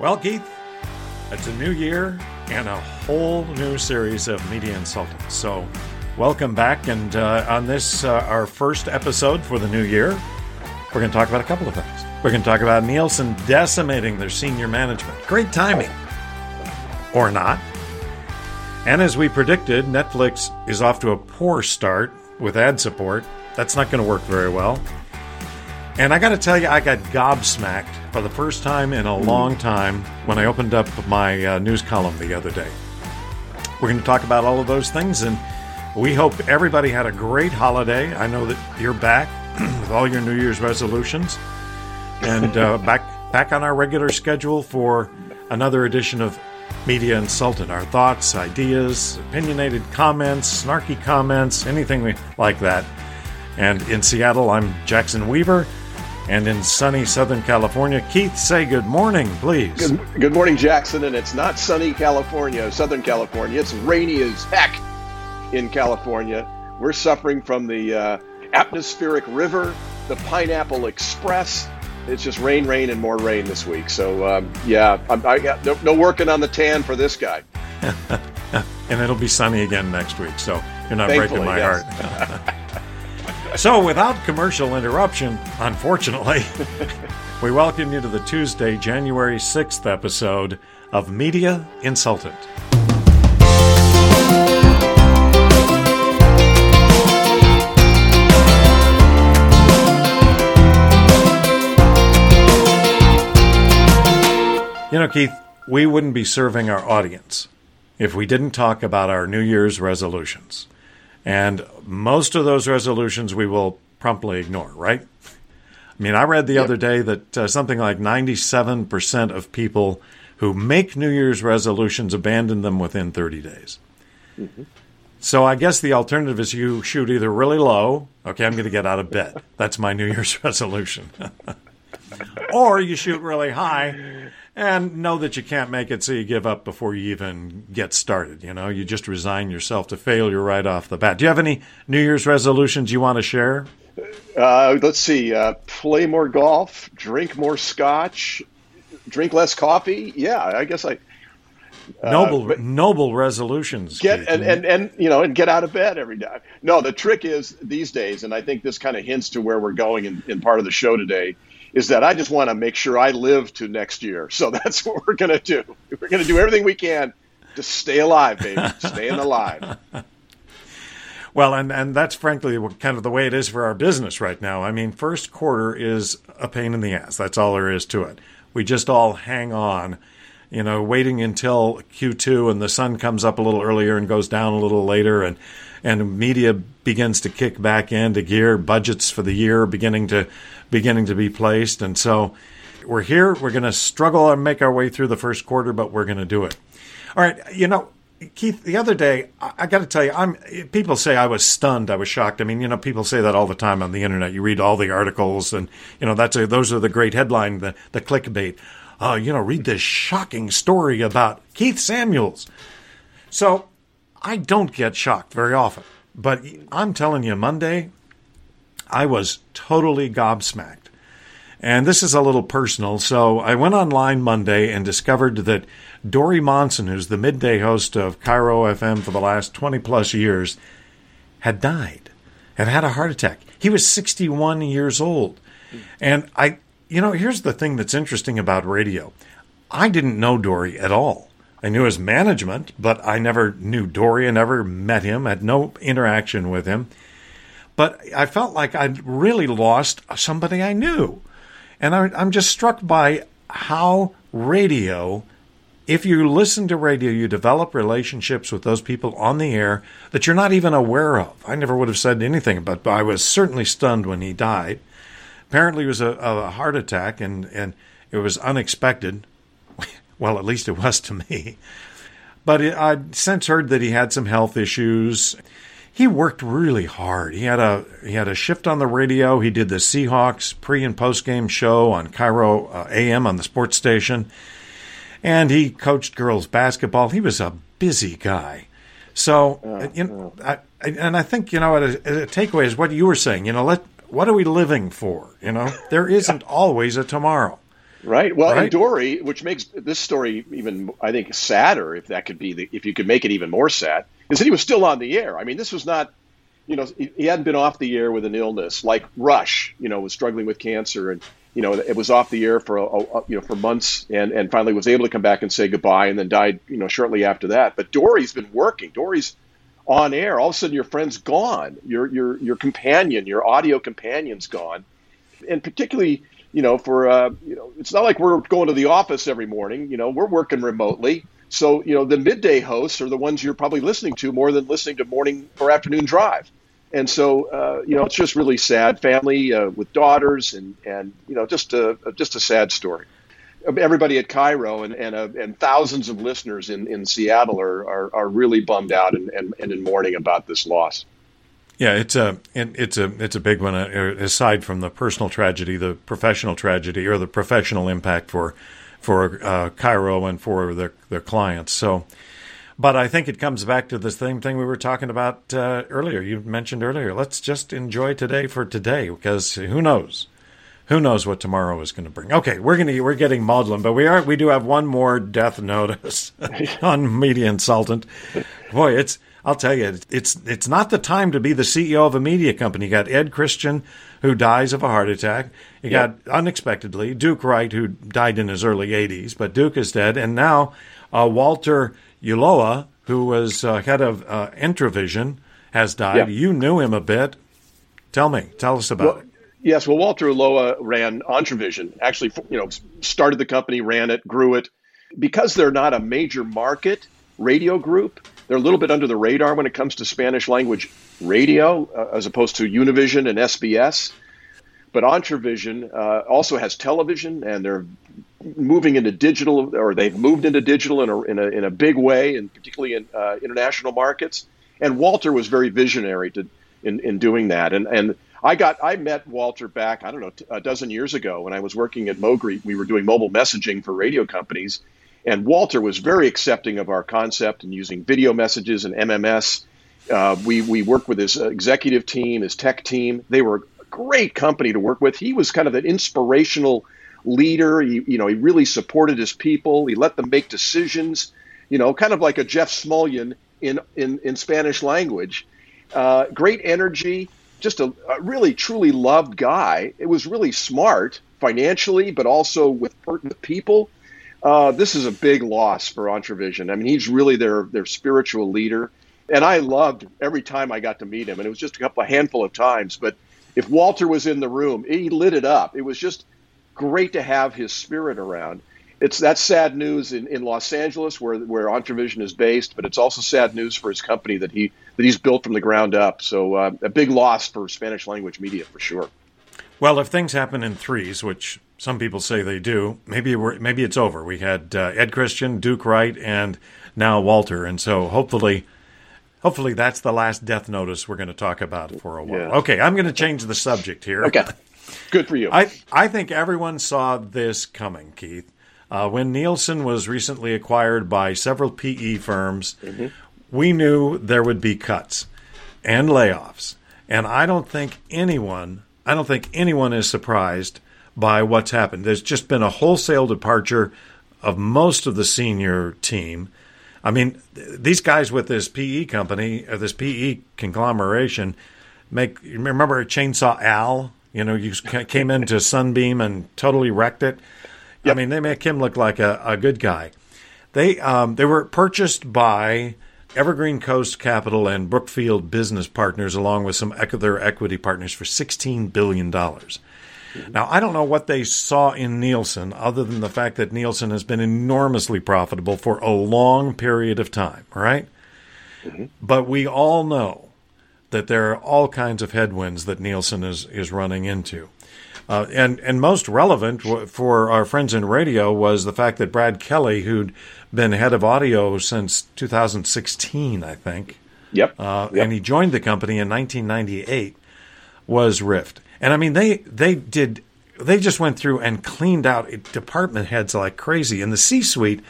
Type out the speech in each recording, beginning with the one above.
Well, Keith, it's a new year and a whole new series of Media Insultants. So, welcome back. And uh, on this, uh, our first episode for the new year, we're going to talk about a couple of things. We're going to talk about Nielsen decimating their senior management. Great timing. Or not. And as we predicted, Netflix is off to a poor start with ad support. That's not going to work very well. And I got to tell you, I got gobsmacked for the first time in a long time when I opened up my uh, news column the other day. We're going to talk about all of those things, and we hope everybody had a great holiday. I know that you're back with all your New Year's resolutions, and uh, back back on our regular schedule for another edition of Media Insulted. Our thoughts, ideas, opinionated comments, snarky comments, anything like that. And in Seattle, I'm Jackson Weaver. And in sunny Southern California, Keith, say good morning, please. Good, good morning, Jackson. And it's not sunny California, Southern California. It's rainy as heck in California. We're suffering from the uh, atmospheric river, the Pineapple Express. It's just rain, rain, and more rain this week. So, um, yeah, I, I got no, no working on the tan for this guy. and it'll be sunny again next week. So you're not Thankfully, breaking my yes. heart. so, without commercial interruption, unfortunately, we welcome you to the Tuesday, January 6th episode of Media Insultant. You know, Keith, we wouldn't be serving our audience if we didn't talk about our New Year's resolutions. And most of those resolutions we will promptly ignore, right? I mean, I read the other day that uh, something like 97% of people who make New Year's resolutions abandon them within 30 days. So I guess the alternative is you shoot either really low, okay, I'm going to get out of bed. That's my New Year's resolution. or you shoot really high and know that you can't make it so you give up before you even get started you know you just resign yourself to failure right off the bat do you have any new year's resolutions you want to share Uh, let's see. Uh, play more golf, drink more scotch, drink less coffee. Yeah, I guess I noble but- noble resolutions get Keith. and, and and you know and get out of bed every day. No, the trick is these days, and I think this kind of hints to where we're going in, in part of the show today, is that I just want to make sure I live to next year. So that's what we're gonna do. We're gonna do everything we can to stay alive, baby, staying alive. Well, and, and that's frankly kind of the way it is for our business right now. I mean, first quarter is a pain in the ass. That's all there is to it. We just all hang on, you know, waiting until Q2 and the sun comes up a little earlier and goes down a little later and and media begins to kick back into gear, budgets for the year beginning to beginning to be placed. And so we're here, we're going to struggle and make our way through the first quarter, but we're going to do it. All right, you know, Keith, the other day, I, I got to tell you, I'm. People say I was stunned, I was shocked. I mean, you know, people say that all the time on the internet. You read all the articles, and you know, that's a, those are the great headline, the the clickbait. Oh, you know, read this shocking story about Keith Samuels. So, I don't get shocked very often, but I'm telling you, Monday, I was totally gobsmacked. And this is a little personal. So I went online Monday and discovered that Dori Monson, who's the midday host of KIRO FM for the last 20 plus years, had died, had had a heart attack. He was 61 years old. And I, you know, here's the thing that's interesting about radio I didn't know Dori at all. I knew his management, but I never knew Dori. I never met him, had no interaction with him. But I felt like I'd really lost somebody I knew. And I, I'm just struck by how radio, if you listen to radio, you develop relationships with those people on the air that you're not even aware of. I never would have said anything, but I was certainly stunned when he died. Apparently, it was a, a heart attack, and, and it was unexpected. Well, at least it was to me. But I'd since heard that he had some health issues. He worked really hard. He had a he had a shift on the radio. He did the Seahawks pre and post game show on KIRO uh, AM on the sports station, and he coached girls basketball. He was a busy guy. So uh, you know, I, I, and I think you know, a, a takeaway is what you were saying. You know, let what are we living for? You know, there isn't always a tomorrow. Right. Well, Right. and Dori, which makes this story even, I think, sadder, if that could be, the, if you could make it even more sad, is that he was still on the air. I mean, this was not, you know, he, he hadn't been off the air with an illness like Rush, you know, was struggling with cancer, and you know, it was off the air for a, a, you know for months, and and finally was able to come back and say goodbye, and then died, you know, shortly after that. But Dori's been working. Dori's on air. All of a sudden, your friend's gone. Your your your companion, your audio companion's gone, and particularly you know, for uh, you know, it's not like we're going to the office every morning. You know, we're working remotely. So you know, the midday hosts are the ones you're probably listening to more than listening to morning or afternoon drive. And so, uh, you know, it's just really sad. Family uh, with daughters, and and you know, just a just a sad story. Everybody at KIRO and and, uh, and thousands of listeners in, in Seattle are, are, are really bummed out and, and, and in mourning about this loss. Yeah, it's a it's a it's a big one. Uh, aside from the personal tragedy, the professional tragedy or the professional impact for for uh, KIRO and for their their clients. So, but I think it comes back to the same thing we were talking about uh, earlier. You mentioned earlier. Let's just enjoy today for today because who knows. Who knows what tomorrow is going to bring? Okay, we're going to we're getting maudlin, but we are we do have one more death notice on media insultant. Boy, it's I'll tell you, it's it's not the time to be the CEO of a media company. You got Ed Christian, who dies of a heart attack. You Yep. got unexpectedly Duke Wright, who died in his early 80s, but Duke is dead, and now uh, Walter Ulloa, who was uh, head of uh, Entravision, has died. Yeah. You knew him a bit. Tell me, tell us about Well, it. Yes, well, Walter Ulloa ran Entravision. Actually, you know, started the company, ran it, grew it. Because they're not a major market radio group, they're a little bit under the radar when it comes to Spanish language radio, uh, as opposed to Univision and SBS. But Entravision uh, also has television, and they're moving into digital, or they've moved into digital in a, in a, in a big way, and particularly in uh, international markets. And Walter was very visionary to, in, in doing that. And, and I got I met Walter back I don't know a dozen years ago when I was working at Mogreet. We were doing mobile messaging for radio companies, and Walter was very accepting of our concept and using video messages and MMS. Uh, we we worked with his executive team, his tech team. They were a great company to work with. He was kind of an inspirational leader. He, you know, he really supported his people. He let them make decisions. You know, kind of like a Jeff Smulyan in in, in Spanish language. Uh, great energy. Just a, a really truly loved guy. It was really smart financially, but also with, with people. Uh, this is a big loss for Entravision. I mean, he's really their their spiritual leader, and I loved every time I got to meet him. And it was just a couple, a handful of times, but if Walter was in the room, he lit it up. It was just great to have his spirit around. It's that's sad news in, in Los Angeles, where where Entravision is based, but it's also sad news for his company that he that he's built from the ground up. So uh, a big loss for Spanish language media for sure. Well, if things happen in threes, which some people say they do, maybe we're, maybe it's over. We had uh, Ed Christian, Duke Wright, and now Walter, and so hopefully, hopefully that's the last death notice we're going to talk about for a while. Yeah. Okay, I'm going to change the subject here. Okay, good for you. I I think everyone saw this coming, Keith. Uh, when Nielsen was recently acquired by several PE firms, we knew there would be cuts and layoffs, and I don't think anyone I don't think anyone is surprised by what's happened. There's just been a wholesale departure of most of the senior team. I mean, these guys with this PE company, or this PE conglomeration, make. Remember Chainsaw Al? You know, you came into Sunbeam and totally wrecked it. I mean, they make him look like a, a good guy. They um, they were purchased by Evergreen Coast Capital and Brookfield Business Partners, along with some their equity partners, for sixteen billion dollars. Now, I don't know what they saw in Nielsen, other than the fact that Nielsen has been enormously profitable for a long period of time, right? But we all know that there are all kinds of headwinds that Nielsen is, is running into. Uh, and, and most relevant for our friends in radio was the fact that Brad Kelly, who'd been head of audio since 2016, I think, yep. uh, Yep. and he joined the company in 1998 was Rift. And I mean they they did they just went through and cleaned out department heads like crazy in the C-suite.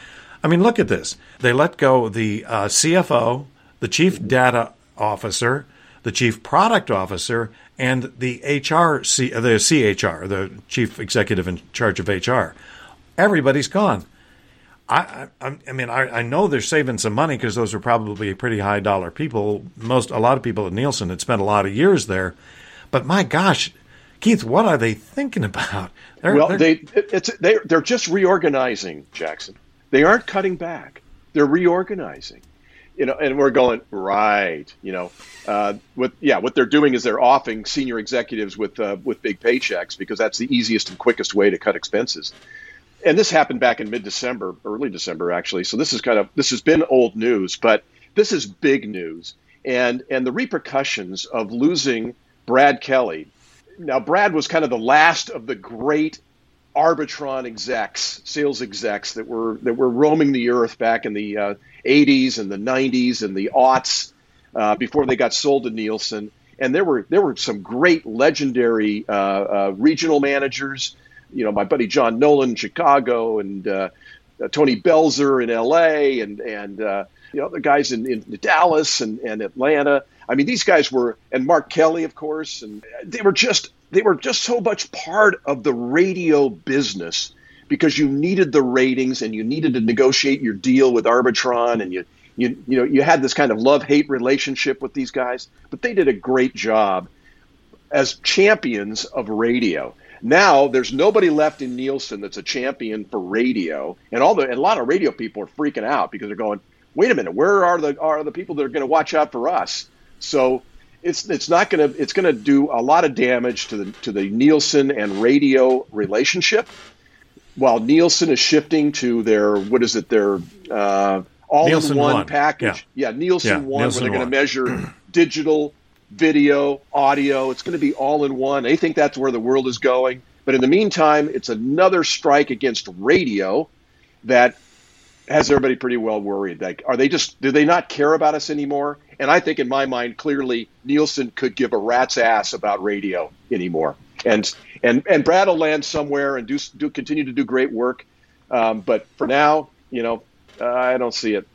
I mean, look at this. They let go the uh, CFO, the chief data officer, the chief product officer, and the HR, C, uh, the CHR, the chief executive in charge of HR. everybody's gone. I, I, I mean, I, I know they're saving some money because those are probably pretty high dollar people. Most, a lot of people at Nielsen had spent a lot of years there, but my gosh, Keith, what are they thinking about? They're, well, they're, they it's they they're just reorganizing, Jackson. They aren't cutting back; they're reorganizing. You know, and we're going right. You know, uh, what yeah, what they're doing is they're offing senior executives with uh, with big paychecks because that's the easiest and quickest way to cut expenses and this happened back in mid-December, early December actually. So this is kind of this has been old news, but this is big news. And and the repercussions of losing Brad Kelly. Now Brad was kind of the last of the great Arbitron execs, sales execs that were that were roaming the earth back in the uh, 80s and the 90s and the aughts uh, before they got sold to Nielsen. And there were there were some great legendary uh, uh regional managers you know, my buddy John Nolan in Chicago and uh, uh Tony Belzer in L.A. and and you know the guys in, in Dallas and, and Atlanta. I mean, these guys were and Mark Kelly, of course, and they were just they were just so much part of the radio business because you needed the ratings and you needed to negotiate your deal with Arbitron and you you you know you had this kind of love hate relationship with these guys, but they did a great job as champions of radio. Now there's nobody left in Nielsen that's a champion for radio, and all the and a lot of radio people are freaking out because they're going, wait a minute, where are the are the people that are going to watch out for us? So it's it's not going to it's going to do a lot of damage to the to the Nielsen and radio relationship. While Nielsen is shifting to their what is it their uh, all in one, one, package, yeah, yeah Nielsen yeah, one, Nielsen where they're going to measure digital video, audio. It's going to be all in one. They think that's where the world is going. But in the meantime, it's another strike against radio that has everybody pretty well worried. Like, are they just, do they not care about us anymore? And I think in my mind, clearly, Nielsen could give a rat's ass about radio anymore. And, and, and Brad will land somewhere and do, do continue to do great work. Um, but for now, you know, uh, I don't see it.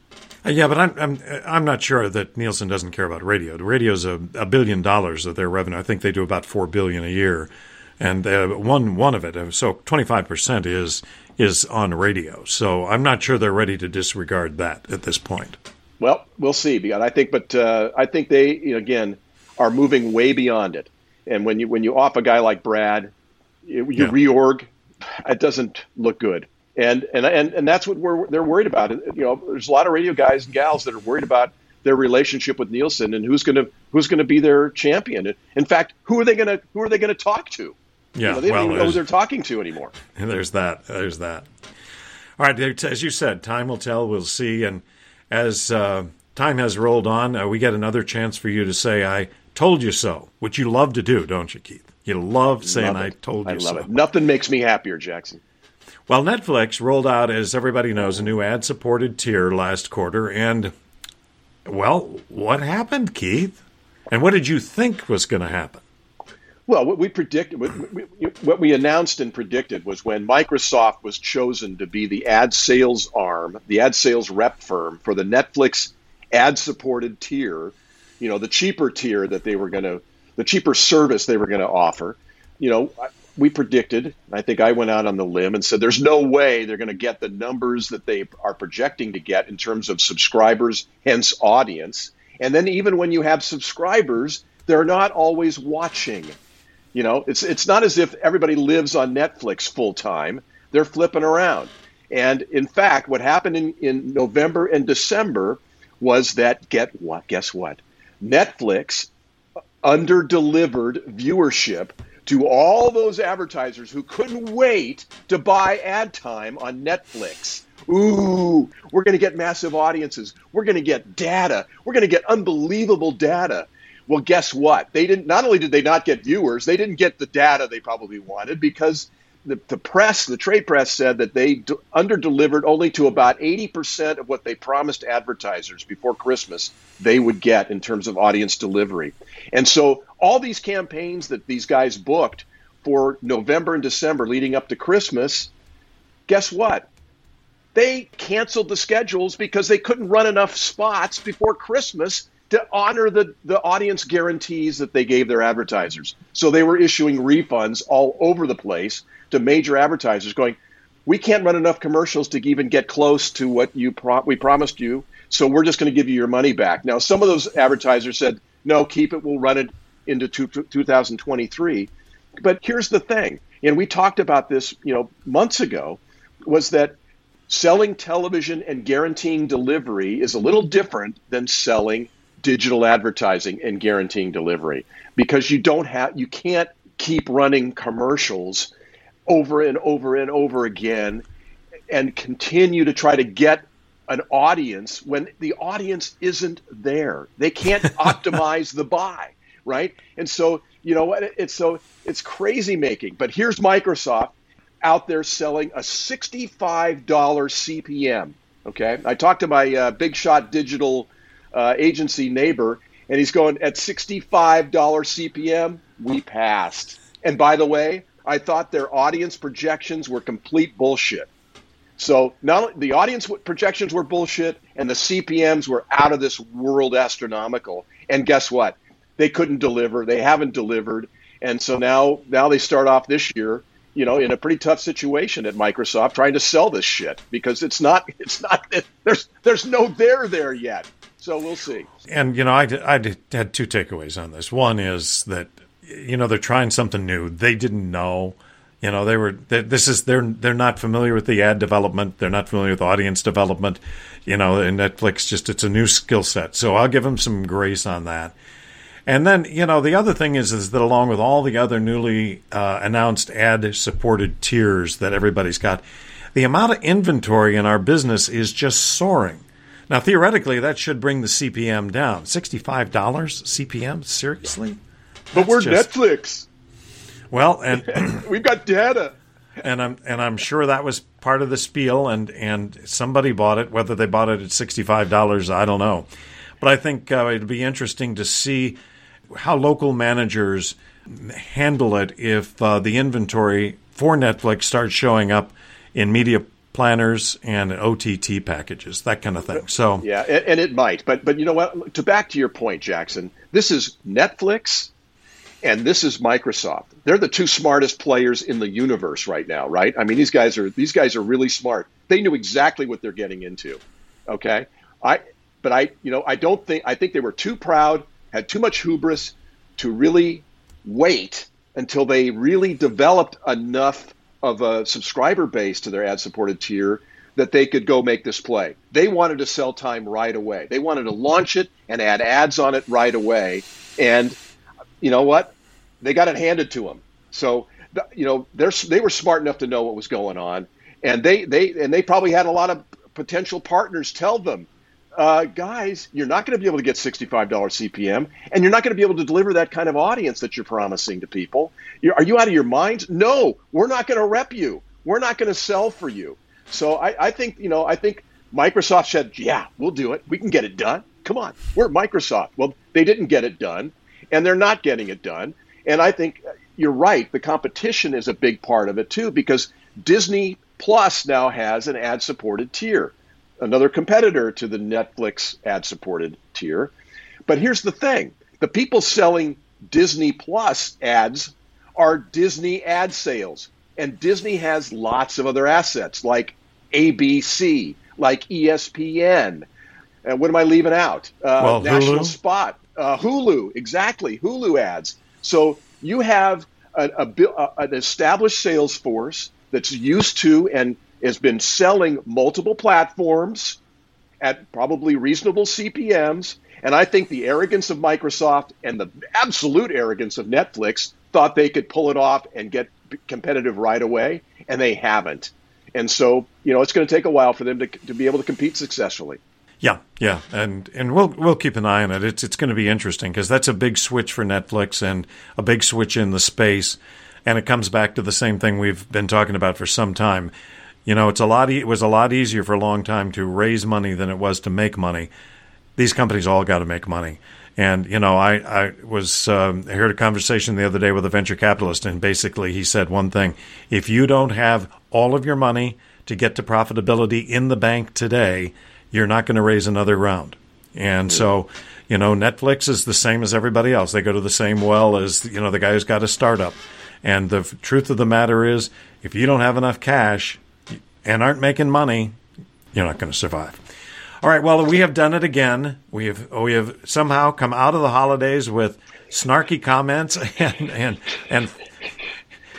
Uh, yeah, but I'm I'm I'm not sure that Nielsen doesn't care about radio. The radio's a, a billion dollars of their revenue. I think they do about four billion a year, and uh, one one of it, uh, so twenty five percent is is on radio. So I'm not sure they're ready to disregard that at this point. Well, we'll see. Because I think, but uh, I think they you know, again are moving way beyond it. And when you when you off a guy like Brad, you, you yeah. reorg, it doesn't look good and and and, and that's what we're they're worried about. You know, there's a lot of radio guys and gals that are worried about their relationship with Nielsen and who's going to who's going to be their champion. In fact, who are they going to who are they going to talk to? Yeah, you know, they well, don't even know who they're talking to anymore. There's that. There's that. All right, as you said, time will tell. We'll see. And as uh, time has rolled on, uh, we get another chance for you to say, "I told you so," which you love to do, don't you, Keith? You love saying, love "I told you I love so." It. Nothing makes me happier, Jackson. Well, Netflix rolled out, as everybody knows, a new ad supported tier last quarter. And, well, what happened, Keith? And what did you think was going to happen? Well, what we predicted, what we announced and predicted was when Microsoft was chosen to be the ad sales arm, the ad sales rep firm for the Netflix ad supported tier, you know, the cheaper tier that they were going to, the cheaper service they were going to offer. You know, we predicted, and I think I went out on the limb and said there's no way they're going to get the numbers that they are projecting to get in terms of subscribers, hence audience. And then even when you have subscribers, they're not always watching. You know, it's it's not as if everybody lives on Netflix full time. They're flipping around. And in fact, what happened in, in November and December was that get what? Guess what? Netflix under delivered viewership to all those advertisers who couldn't wait to buy ad time on Netflix. Ooh, we're going to get massive audiences. We're going to get data. We're going to get unbelievable data. Well, guess what? They didn't. Not only did they not get viewers, they didn't get the data they probably wanted because the, the press, the trade press, said that they d- under-delivered only to about 80% of what they promised advertisers before Christmas they would get in terms of audience delivery. And so all these campaigns that these guys booked for November and December leading up to Christmas, guess what? They canceled the schedules because they couldn't run enough spots before Christmas to honor the, the audience guarantees that they gave their advertisers. So they were issuing refunds all over the place to major advertisers going, we can't run enough commercials to even get close to what you pro- we promised you. So we're just going to give you your money back. Now, some of those advertisers said, no, keep it. We'll run it into two, 2023. But here's the thing, and we talked about this, you know, months ago, was that selling television and guaranteeing delivery is a little different than selling digital advertising and guaranteeing delivery because you don't have you can't keep running commercials over and over and over again and continue to try to get an audience when the audience isn't there. They can't optimize the buy, right? And so, you know what? It's so it's crazy making. But here's Microsoft out there selling a $65 CPM. Okay, I talked to my uh, big shot digital uh, agency neighbor, and he's going at $65 CPM. We passed. And by the way, I thought their audience projections were complete bullshit. So not the audience projections were bullshit, and the CPMS were out of this world astronomical. And guess what? They couldn't deliver. They haven't delivered, and so now now they start off this year, you know, in a pretty tough situation at Microsoft, trying to sell this shit because it's not it's not there's there's no there there yet. So we'll see. And you know, I I had two takeaways on this. One is that you know they're trying something new. They didn't know you know, they were. They, this is they're they're not familiar with the ad development. They're not familiar with audience development. You know, and Netflix just it's a new skill set. So I'll give them some grace on that. And then you know the other thing is is that along with all the other newly uh, announced ad supported tiers that everybody's got, the amount of inventory in our business is just soaring. Now theoretically, that should bring the CPM down. Sixty five dollars CPM? Seriously? But we're just, Netflix. Well, and we've got data. And I'm and I'm sure that was part of the spiel, and and somebody bought it. Whether they bought it at sixty five dollars, I don't know. But I think uh, it'd be interesting to see how local managers handle it if uh, the inventory for Netflix starts showing up in media planners and OTT packages, that kind of thing. So yeah, and, and, it might, but but you know what? To back to your point, Jackson, this is Netflix and this is Microsoft. They're the two smartest players in the universe right now, right? I mean, these guys are these guys are really smart. They knew exactly what they're getting into. Okay, I but I you know I don't think I think they were too proud, had too much hubris to really wait until they really developed enough of a subscriber base to their ad-supported tier that they could go make this play. They wanted to sell time right away. They wanted to launch it and add ads on it right away. And you know what? They got it handed to them. So, you know, they're, they were smart enough to know what was going on, and they they and they probably had a lot of potential partners tell them, uh, guys, you're not going to be able to get $65 CPM, and you're not going to be able to deliver that kind of audience that you're promising to people. You're, are you out of your mind? No, we're not going to rep you. We're not going to sell for you. So I, I think, you know, I think Microsoft said, yeah, we'll do it. We can get it done. Come on, we're Microsoft. Well, they didn't get it done and they're not getting it done. And I think you're right. The competition is a big part of it too, because Disney Plus now has an ad supported tier, another competitor to the Netflix ad supported tier. But here's the thing the people selling Disney Plus ads are Disney ad sales. And Disney has lots of other assets like ABC, like ESPN. And what am I leaving out? Uh, well, National Hulu? Spot. Uh, Hulu, exactly. Hulu ads. So you have a, a, an established sales force that's used to and has been selling multiple platforms at probably reasonable CPMs. And I think the arrogance of Microsoft and the absolute arrogance of Netflix thought they could pull it off and get competitive right away, and they haven't. And so, you know, it's going to take a while for them to, to be able to compete successfully. Yeah, yeah, and and we'll we'll keep an eye on it. It's it's going to be interesting because that's a big switch for Netflix and a big switch in the space, and it comes back to the same thing we've been talking about for some time. You know, it's a lot. E- it was a lot easier for a long time to raise money than it was to make money. These companies all got to make money. And you know, I I was um, I heard a conversation the other day with a venture capitalist, and basically he said one thing: if you don't have all of your money to get to profitability in the bank today, you're not going to raise another round. And so, you know, Netflix is the same as everybody else. They go to the same well as, you know, the guy who's got a startup. And the truth of the matter is, if you don't have enough cash, and aren't making money, you're not going to survive. All right. Well, we have done it again. We have we have somehow come out of the holidays with snarky comments and and and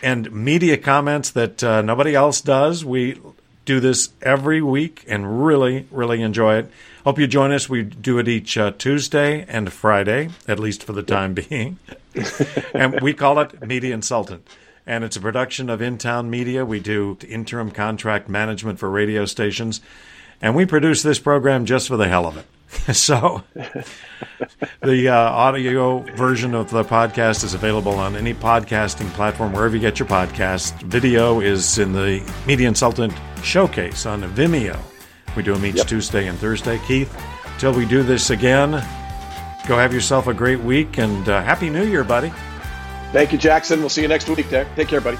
and media comments that uh, nobody else does. We do this every week and really really enjoy it. Hope you join us. We do it each uh, Tuesday and Friday, at least for the time being, and we call it Media Insultant and it's a production of In Town Media. We do interim contract management for radio stations, and we produce this program just for the hell of it. so, the uh, audio version of the podcast is available on any podcasting platform, wherever you get your podcasts. Video is in the Media Insultant Showcase on Vimeo. We do them each yep. Tuesday and Thursday. Keith, till we do this again, go have yourself a great week and uh, Happy New Year, buddy. Thank you, Jackson. We'll see you next week. Take care, buddy.